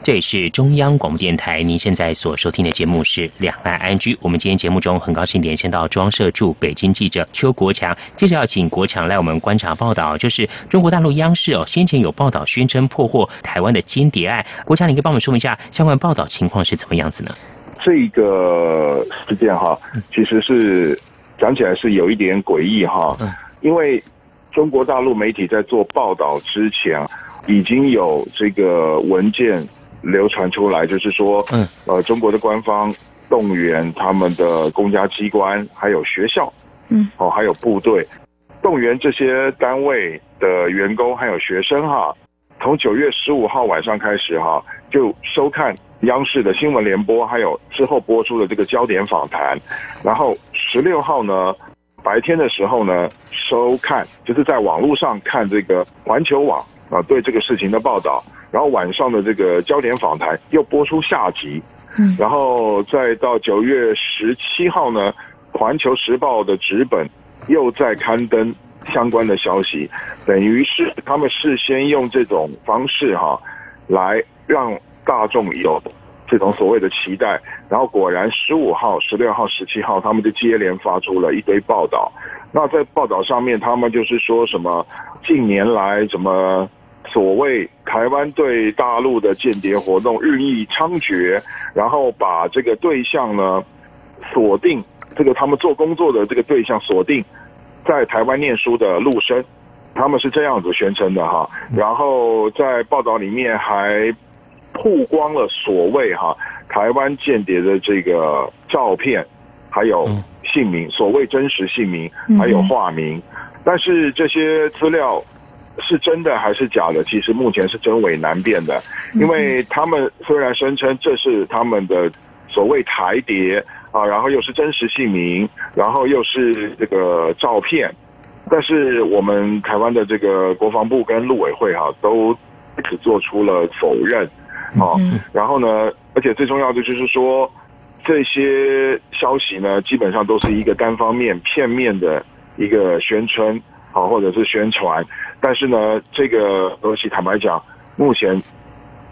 这里是中央广播电台，您现在所收听的节目是《两岸安居》。我们今天节目中很高兴连线到中央社驻北京记者邱国强，接着要请国强来我们观察报道，就是中国大陆央视哦，先前有报道宣称破获台湾的间谍案，国强，你可以帮我们说明一下相关报道情况是怎么样子呢？这个事件哈，其实是讲起来是有一点诡异哈，因为中国大陆媒体在做报道之前，已经有这个文件。流传出来就是说，嗯，呃，中国的官方动员他们的公家机关，还有学校，嗯，哦，还有部队，动员这些单位的员工还有学生哈，从九月十五号晚上开始哈，就收看央视的新闻联播，还有之后播出的这个焦点访谈，然后十六号呢，白天的时候呢，收看就是在网络上看这个环球网啊对这个事情的报道。然后晚上的这个焦点访谈又播出下集，嗯，然后再到九月十七号呢，《环球时报》的纸本又在刊登相关的消息，等于是他们事先用这种方式哈，来让大众有这种所谓的期待，然后果然十五号、十六号、十七号，他们就接连发出了一堆报道。那在报道上面，他们就是说什么近年来怎么。所谓台湾对大陆的间谍活动日益猖獗，然后把这个对象呢锁定，这个他们做工作的这个对象锁定在台湾念书的陆生，他们是这样子宣称的哈。然后在报道里面还曝光了所谓哈台湾间谍的这个照片，还有姓名，所谓真实姓名，还有化名，但是这些资料。是真的还是假的？其实目前是真伪难辨的，因为他们虽然声称这是他们的所谓台谍啊，然后又是真实姓名，然后又是这个照片，但是我们台湾的这个国防部跟陆委会哈都只做出了否认啊。然后呢，而且最重要的就是说，这些消息呢，基本上都是一个单方面、片面的一个宣称啊，或者是宣传。但是呢，这个东西坦白讲，目前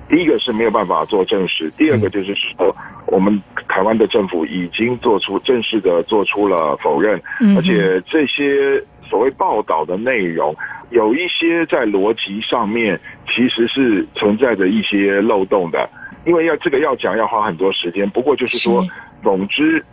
第一个是没有办法做证实，第二个就是说，我们台湾的政府已经做出正式的做出了否认，而且这些所谓报道的内容，有一些在逻辑上面其实是存在着一些漏洞的，因为要这个要讲要花很多时间。不过就是说，总之。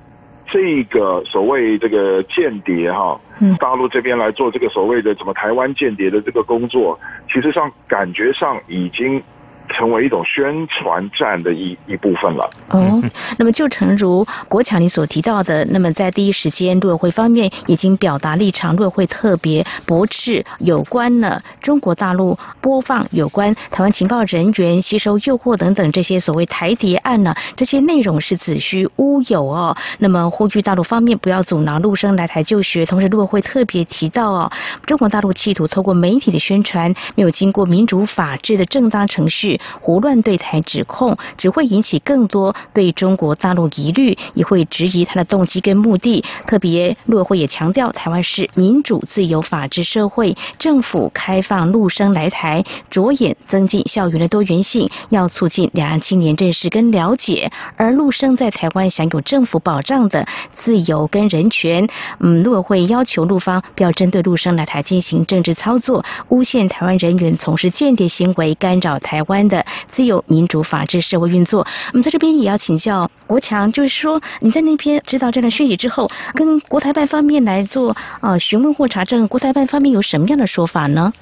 这个所谓这个间谍哈，大陆这边来做这个所谓的什么台湾间谍的这个工作，其实上感觉上已经。成为一种宣传战的一一部分了。哦，那么就诚如国强你所提到的，那么在第一时间，陆委会方面已经表达立场，陆委会特别驳斥有关呢中国大陆播放有关台湾情报人员吸收诱惑等等这些所谓台谍案呢，这些内容是子虚乌有哦。那么呼吁大陆方面不要阻挠陆生来台就学，同时陆委会特别提到哦，中国大陆企图透过媒体的宣传，没有经过民主法治的正当程序。胡乱对台指控，只会引起更多对中国大陆疑虑，也会质疑他的动机跟目的。特别陆委会也强调，台湾是民主、自由、法治社会，政府开放陆生来台，着眼增进校园的多元性，要促进两岸青年认识跟了解。而陆生在台湾享有政府保障的自由跟人权。嗯，陆委会要求陆方不要针对陆生来台进行政治操作，诬陷台湾人员从事间谍行为，干扰台湾。的自由民主法治社会运作，我们在这边也要请教国强，就是说你在那边知道这样的讯息之后，跟国台办方面来做呃询问或查证，国台办方面有什么样的说法呢？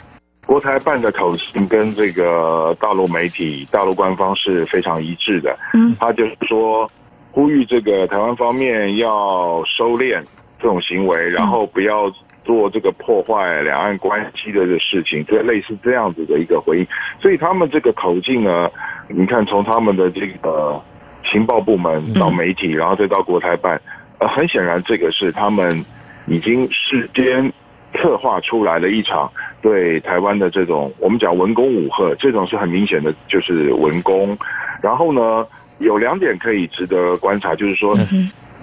国台办的口径跟这个大陆媒体、大陆官方是非常一致的，嗯，他就是说呼吁这个台湾方面要收敛这种行为，然后不要。做这个破坏两岸关系的事情，就类似这样子的一个回应。所以他们这个口径呢，你看从他们的这个情报部门到媒体，然后再到国台办，呃，很显然这个是他们已经事先策划出来的一场对台湾的这种我们讲文攻武吓，这种是很明显的就是文攻。然后呢，有两点可以值得观察，就是说，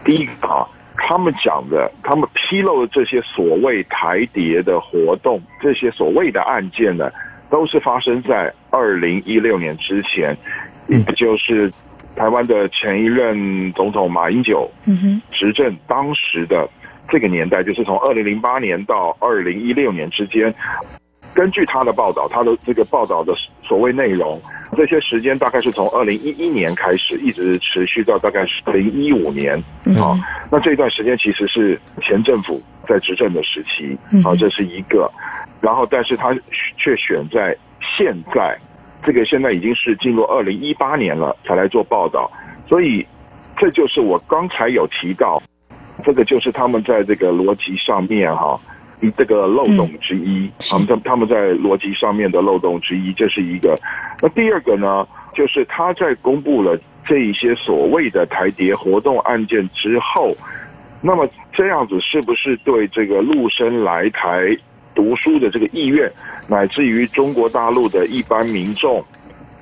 第一个啊，他们讲的，他们披露的这些所谓台谍的活动，这些所谓的案件呢，都是发生在二零一六年之前，也就是台湾的前一任总统马英九执政当时的这个年代，就是从二零零八年到二零一六年之间。根据他的报道，他的这个报道的所谓内容，这些时间大概是从二零一一年开始，一直持续到大概是二零一五年啊。那这段时间其实是前政府在执政的时期啊，这是一个。然后，但是他却选在现在，这个现在已经是进入二零一八年了才来做报道，所以这就是我刚才有提到，这个就是他们在这个逻辑上面哈。一这个漏洞之一，他们他他们在逻辑上面的漏洞之一，这是一个。那第二个呢，就是他在公布了这一些所谓的台谍活动案件之后，那么这样子是不是对这个陆生来台读书的这个意愿，乃至于中国大陆的一般民众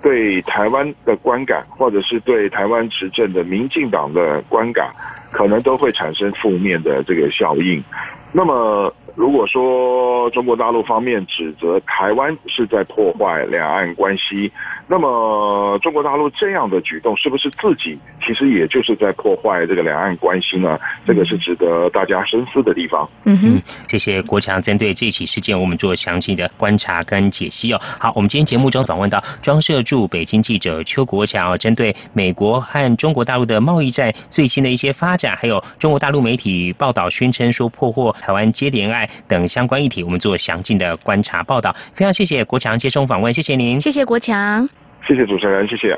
对台湾的观感，或者是对台湾执政的民进党的观感，可能都会产生负面的这个效应。那么。如果说中国大陆方面指责台湾是在破坏两岸关系，那么中国大陆这样的举动是不是自己其实也就是在破坏这个两岸关系呢？这个是值得大家深思的地方。嗯哼，谢谢国强针对这起事件，我们做详细的观察跟解析哦。好，我们今天节目中访问到庄社驻北京记者邱国强，针对美国和中国大陆的贸易战最新的一些发展，还有中国大陆媒体报道宣称说破获台湾接连案。等相关议题，我们做详尽的观察报道。非常谢谢国强接受访问，谢谢您，谢谢国强，谢谢主持人，谢谢。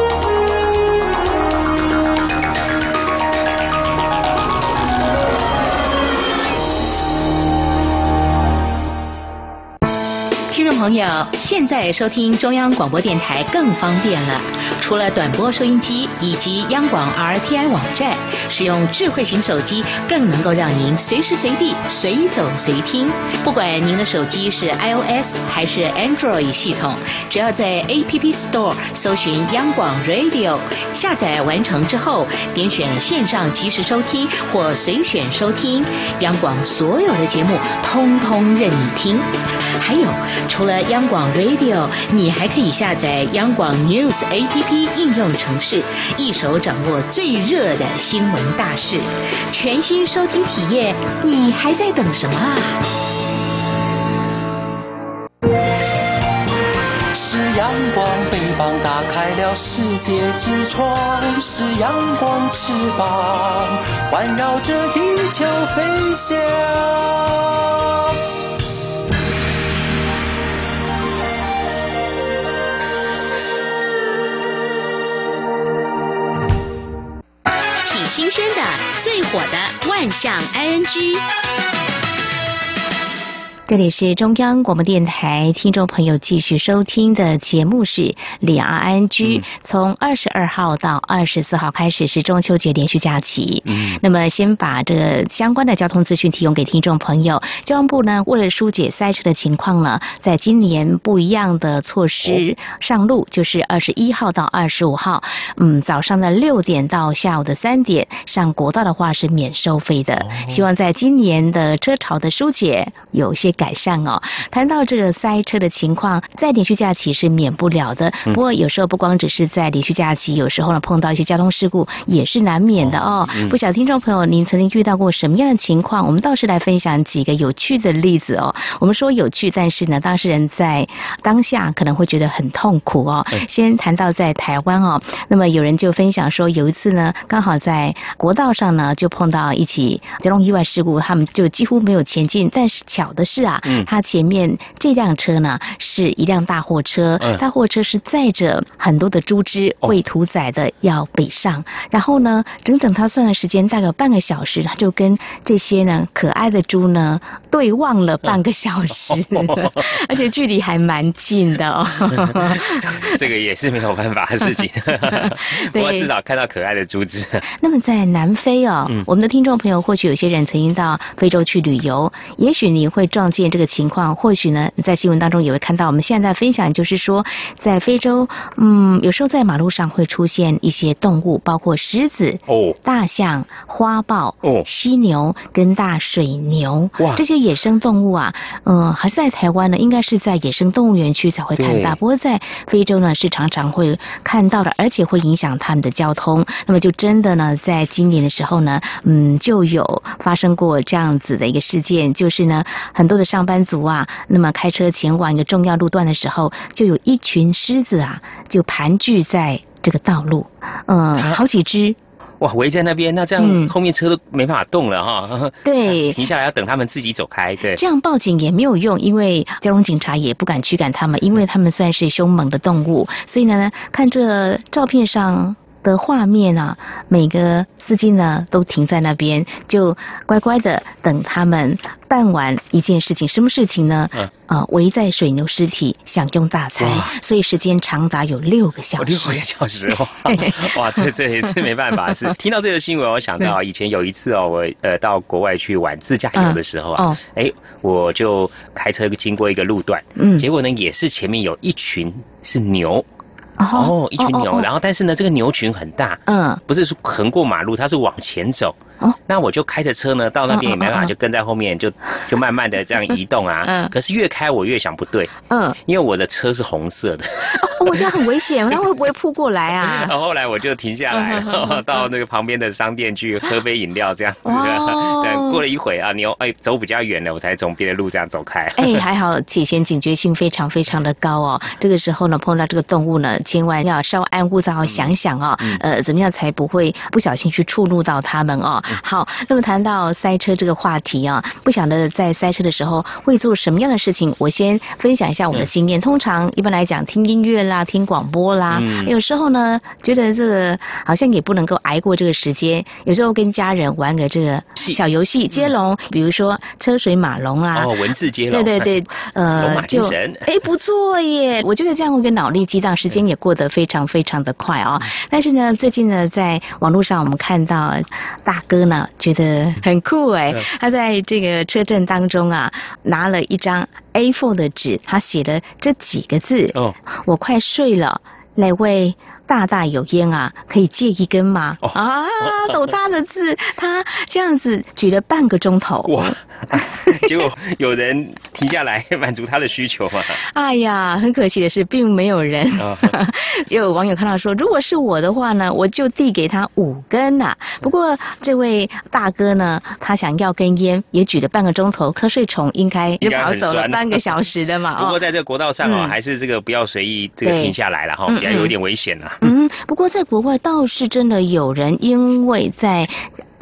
朋友，现在收听中央广播电台更方便了。除了短波收音机以及央广 RTI 网站，使用智慧型手机更能够让您随时随地、随走随听。不管您的手机是 iOS 还是 Android 系统，只要在 App Store 搜寻央广 Radio，下载完成之后，点选线上即时收听或随选收听，央广所有的节目通通任你听。还有，除了央广 Radio，你还可以下载央广 News APP。应用程式，一手掌握最热的新闻大事，全新收听体验，你还在等什么啊？是阳光，翅膀打开了世界之窗；是阳光，翅膀环绕着地球飞翔。生的、最火的万象 ING。这里是中央广播电台，听众朋友继续收听的节目是两岸 I N G。从二十二号到二十四号开始是中秋节连续假期。嗯，那么先把这个相关的交通资讯提供给听众朋友。交通部呢，为了疏解塞车的情况呢，在今年不一样的措施上路，就是二十一号到二十五号，嗯，早上的六点到下午的三点上国道的话是免收费的。希望在今年的车潮的疏解有些。改善哦。谈到这个塞车的情况，在连续假期是免不了的。不过有时候不光只是在连续假期，有时候呢碰到一些交通事故也是难免的哦。不晓得听众朋友您曾经遇到过什么样的情况？我们倒是来分享几个有趣的例子哦。我们说有趣，但是呢，当事人在当下可能会觉得很痛苦哦。先谈到在台湾哦，那么有人就分享说，有一次呢，刚好在国道上呢就碰到一起交通意外事故，他们就几乎没有前进。但是巧的是啊，嗯，他前面这辆车呢是一辆大货车，大货车是载着很多的猪只为屠宰的要北上，然后呢，整整他算的时间大概有半个小时，他就跟这些呢可爱的猪呢对望了半个小时，而且距离还蛮近的哦。这个也是没有办法的事情，不过至少看到可爱的猪只。那么在南非哦，我们的听众朋友或许有些人曾经到非洲去旅游，也许你会撞见这个情况，或许呢在新闻当中也会看到。我们现在分享就是说，在非洲，嗯，有时候在马路上会出现一些动物，包括狮子、哦、大象、花豹、哦、犀牛跟大水牛。哇，这些野生动物啊，嗯，还是在台湾呢，应该是在野生动物园区才会看到。不过在非洲呢，是常常会看到的，而且会影响他们的交通。那么就真的呢，在今年的时候呢，嗯，就有发生过这样子的一个事件，就是呢，很多的上班族啊，那么开车前往一个重要路段的时候，就有一群狮子啊，就盘踞在这个道路，嗯，好几只。哇，围在那边，那这样后面车都没办法动了哈。对，停下来要等他们自己走开。对，这样报警也没有用，因为交通警察也不敢驱赶他们，因为他们算是凶猛的动物。所以呢，看这照片上。的画面啊，每个司机呢都停在那边，就乖乖的等他们办完一件事情。什么事情呢？啊，围在水牛尸体享用大餐，所以时间长达有六个小时。六个小时哦！哇，这这也是没办法。是听到这个新闻，我想到以前有一次哦，我呃到国外去玩自驾游的时候啊，哎，我就开车经过一个路段，嗯，结果呢也是前面有一群是牛。哦，一群牛，然后但是呢，这个牛群很大，嗯，不是说横过马路，它是往前走。哦，那我就开着车呢，到那边也没办法，就跟在后面，就就慢慢的这样移动啊。嗯。可是越开我越想不对。嗯。因为我的车是红色的。哦，我觉得很危险，那会不会扑过来啊？然 后后来我就停下来，到那个旁边的商店去喝杯饮料，这样子。哦。对，过了一会啊，你又哎走比较远了，我才从别的路这样走开。哎，还好，起先警觉性非常非常的高哦。这个时候呢，碰到这个动物呢，千万要稍安勿躁，想想哦，呃，怎么样才不会不小心去触怒到它们哦。好，那么谈到塞车这个话题啊，不晓得在塞车的时候会做什么样的事情？我先分享一下我的经验。通常一般来讲，听音乐啦，听广播啦，有时候呢，觉得这个好像也不能够挨过这个时间。有时候跟家人玩个这个小游戏接龙，比如说车水马龙啦，哦，文字接龙，对对对，呃，就哎不错耶，我觉得这样会跟脑力激荡，时间也过得非常非常的快啊。但是呢，最近呢，在网络上我们看到大哥。呢，觉得很酷哎！他在这个车震当中啊，拿了一张 A4 的纸，他写的这几个字：哦，我快睡了，哪位大大有烟啊？可以借一根吗？啊，斗大的字，他这样子举了半个钟头。哇！结果有人停下来满足他的需求嘛？哎呀，很可惜的是，并没有人。就有网友看到说，如果是我的话呢，我就递给他五根呐。不过这位大哥呢，他想要根烟，也举了半个钟头，瞌睡虫应该就跑走了半个小时的嘛。不过在这个国道上哦，还是这个不要随意这个停下来了哈，比较有点危险呐。嗯，不过在国外倒是真的有人因为在。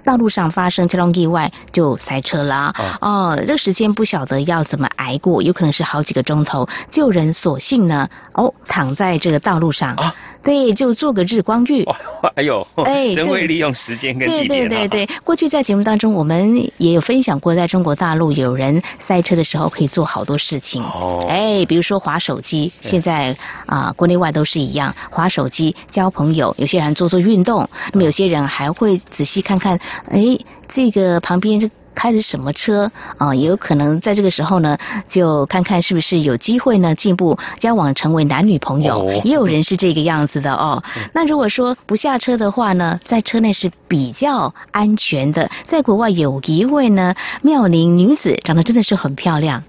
道路上发生交通意外就塞车了哦，这个时间不晓得要怎么挨过，有可能是好几个钟头。救人索性呢，哦，躺在这个道路上，对，就做个日光浴。哎呦，哎，真会利用时间跟地点。对对对对，过去在节目当中我们也有分享过，在中国大陆有人塞车的时候可以做好多事情。哦，哎，比如说划手机，现在啊，国内外都是一样，划手机交朋友，有些人做做运动，那么有些人还会仔细看看。哎，这个旁边这开着什么车啊，也有可能在这个时候呢，就看看是不是有机会呢进一步交往成为男女朋友。也有人是这个样子的哦。那如果说不下车的话呢，在车内是比较安全的。在国外有一位呢妙龄女子，长得真的是很漂亮。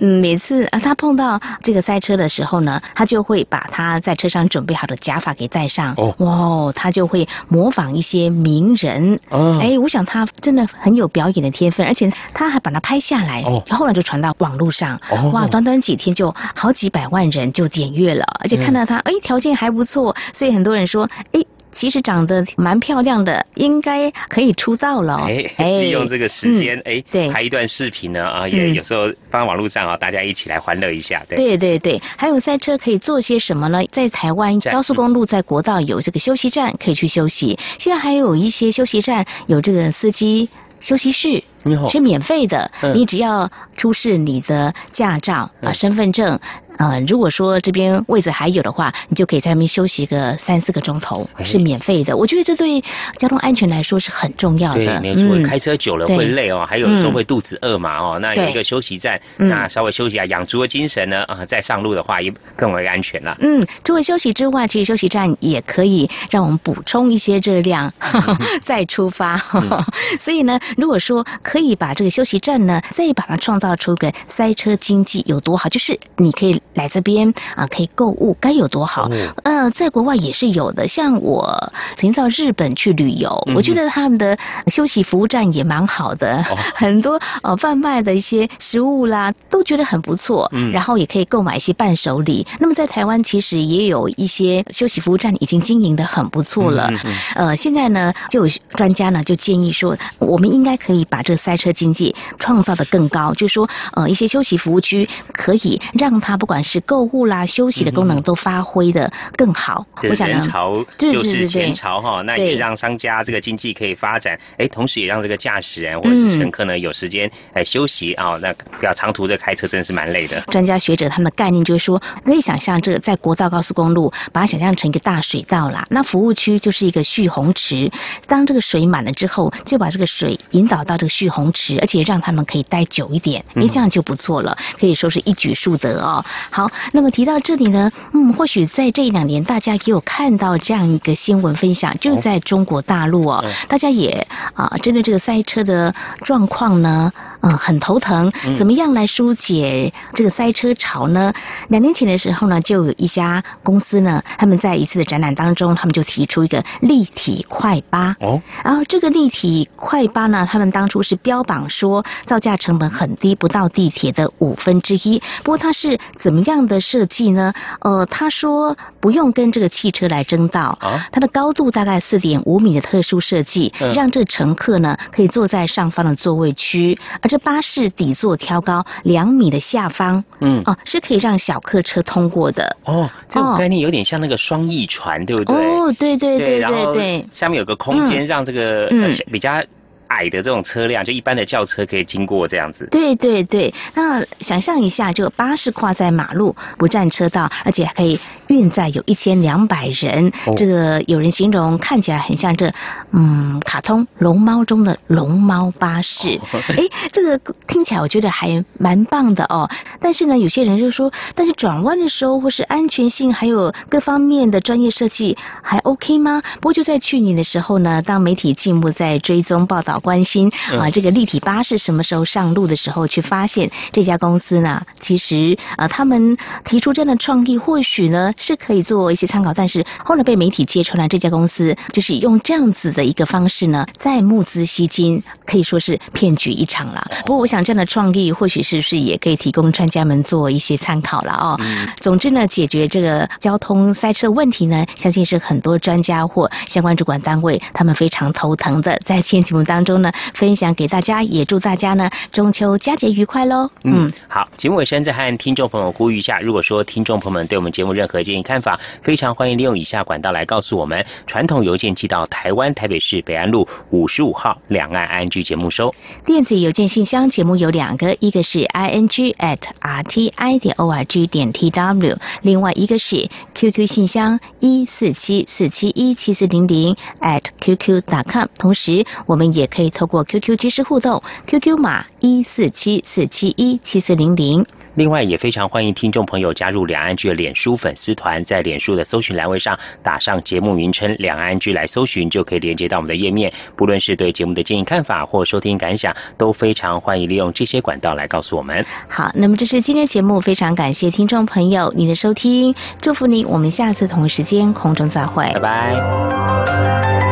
嗯，每次啊她碰到这个塞车的时候呢，她就会把她在车上准备好的假发给戴上。哦，哇，她就会模仿一些名人。哦，哎，我想她真的很有表演的。天分，而且他还把它拍下来，后来就传到网络上，哇，短短几天就好几百万人就点阅了，而且看到他，哎，条件还不错，所以很多人说，哎。其实长得蛮漂亮的，应该可以出道了。哎，利用这个时间，哎，拍一段视频呢啊，也有时候放网络上啊，大家一起来欢乐一下。对对对，还有赛车可以做些什么呢？在台湾高速公路在国道有这个休息站可以去休息，现在还有一些休息站有这个司机休息室。是免费的，你只要出示你的驾照啊、身份证，呃，如果说这边位置还有的话，你就可以在那边休息个三四个钟头，是免费的。我觉得这对交通安全来说是很重要的。对，没错，开车久了会累哦，还有时候会肚子饿嘛哦。那有一个休息站，那稍微休息下，养足了精神呢啊，再上路的话也更为安全了。嗯，除了休息之外，其实休息站也可以让我们补充一些热量，再出发。所以呢，如果说可以把这个休息站呢，再把它创造出个塞车经济有多好，就是你可以来这边啊，可以购物，该有多好。呃，在国外也是有的，像我曾经到日本去旅游，我觉得他们的休息服务站也蛮好的，很多呃贩卖的一些食物啦，都觉得很不错。嗯，然后也可以购买一些伴手礼。那么在台湾其实也有一些休息服务站已经经营的很不错了。嗯呃，现在呢，就有专家呢就建议说，我们应该可以把这个塞车。经济创造的更高，就是说，呃，一些休息服务区可以让它不管是购物啦、休息的功能都发挥的更好。我想人潮就是前潮哈，那也让商家这个经济可以发展，哎，同时也让这个驾驶人或者是乘客呢有时间来休息啊。那比较长途的开车真是蛮累的。专家学者他们的概念就是说，可以想象这个在国道高速公路，把它想象成一个大水道啦，那服务区就是一个蓄洪池，当这个水满了之后，就把这个水引导到这个蓄洪池。而且让他们可以待久一点，因为，这样就不错了，可以说是一举数得哦。好，那么提到这里呢，嗯，或许在这一两年，大家也有看到这样一个新闻分享，就是在中国大陆哦，大家也啊，针对这个塞车的状况呢，嗯，很头疼，怎么样来疏解这个塞车潮呢？两年前的时候呢，就有一家公司呢，他们在一次的展览当中，他们就提出一个立体快巴哦，然后这个立体快巴呢，他们当初是标榜。说造价成本很低，不到地铁的五分之一。不过它是怎么样的设计呢？呃，他说不用跟这个汽车来争道，它的高度大概四点五米的特殊设计，让这乘客呢可以坐在上方的座位区，而这巴士底座挑高两米的下方，嗯，哦，是可以让小客车通过的。哦，这种概念有点像那个双翼船，对不对？哦，对对对对对，下面有个空间让这个比较。矮的这种车辆，就一般的轿车可以经过这样子。对对对，那想象一下，就巴士跨在马路不占车道，而且还可以运载有一千两百人。这个有人形容看起来很像这嗯，卡通龙猫中的龙猫巴士。哎，这个听起来我觉得还蛮棒的哦。但是呢，有些人就说，但是转弯的时候或是安全性还有各方面的专业设计还 OK 吗？不过就在去年的时候呢，当媒体进一步在追踪报道。关心啊，这个立体巴士什么时候上路的时候，去发现这家公司呢？其实啊，他们提出这样的创意，或许呢是可以做一些参考，但是后来被媒体揭穿了，这家公司就是用这样子的一个方式呢，在募资吸金，可以说是骗局一场了。不过，我想这样的创意，或许是不是也可以提供专家们做一些参考了哦。总之呢，解决这个交通塞车问题呢，相信是很多专家或相关主管单位他们非常头疼的。在今天节目当中。中呢，分享给大家，也祝大家呢中秋佳节愉快喽。嗯，好，节目尾声再和听众朋友呼吁一下，如果说听众朋友们对我们节目任何建议看法，非常欢迎利用以下管道来告诉我们：传统邮件寄到台湾台北市北安路五十五号两岸 I N G 节目收；电子邮件信箱节目有两个，一个是 I N G at R T I 点 O R G 点 T W，另外一个是 Q Q 信箱一四七四七一七四零零 at Q Q com。同时，我们也可可以透过 QQ 即时互动，QQ 码一四七四七一七四零零。另外，也非常欢迎听众朋友加入两岸剧的脸书粉丝团，在脸书的搜寻栏位上打上节目名称“两岸剧”来搜寻，就可以连接到我们的页面。不论是对节目的建议看法或收听感想，都非常欢迎利用这些管道来告诉我们。好，那么这是今天节目，非常感谢听众朋友您的收听，祝福您，我们下次同一时间空中再会，拜拜。